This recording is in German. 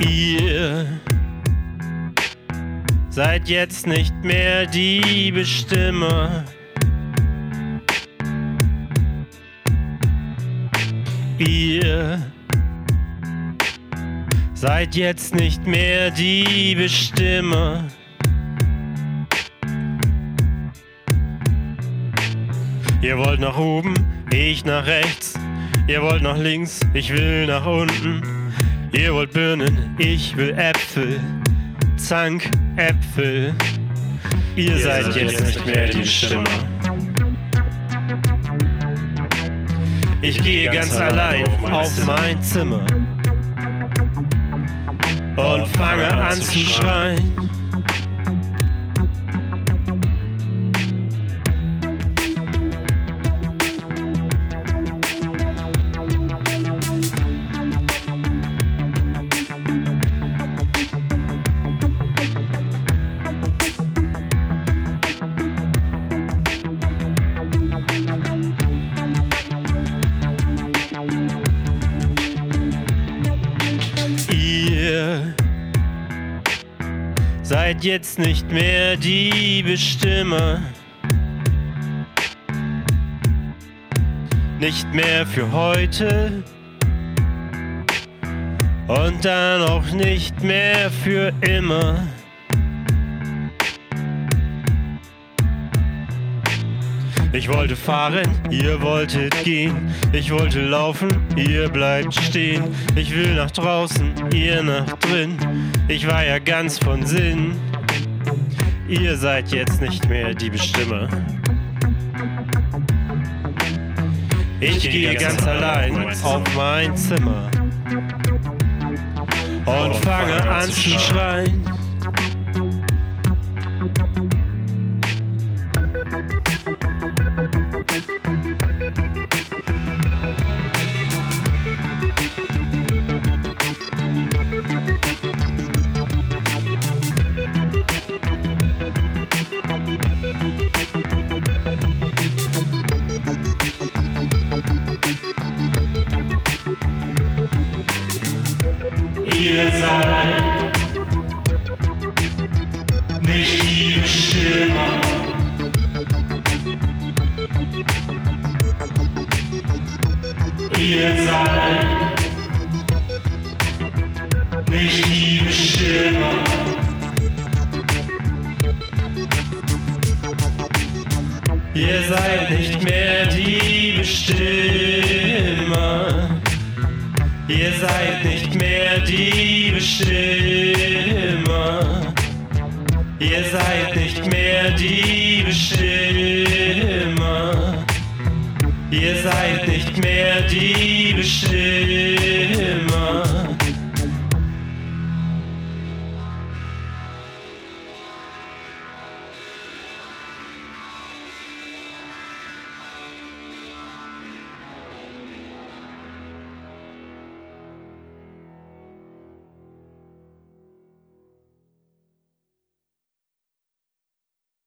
Ihr seid jetzt nicht mehr die Bestimmer. Ihr seid jetzt nicht mehr die Bestimmer. Ihr wollt nach oben, ich nach rechts. Ihr wollt nach links, ich will nach unten. Ihr wollt Birnen, ich will Äpfel. Zank, Äpfel. Ihr, Ihr seid, seid jetzt nicht mehr die Bestimmer. Ich gehe ganz allein auf mein Zimmer und fange an zu schreien. Seid jetzt nicht mehr die Bestimmer. Nicht mehr für heute und dann auch nicht mehr für immer. Ich wollte fahren, ihr wolltet gehen. Ich wollte laufen, ihr bleibt stehen. Ich will nach draußen, ihr nach drin. Ich war ja ganz von Sinn. Ihr seid jetzt nicht mehr die Bestimmer. Ich gehe ganz allein auf mein Zimmer und fange an zu schreien. Ihr seid nicht die Bestimmer. Ihr seid nicht die Bestimmer. Ihr seid nicht mehr die Bestimmer. Ihr seid nicht mehr die Bestimmer. Ihr seid nicht mehr die Bestimmer. Ihr seid nicht mehr die Bestimmer.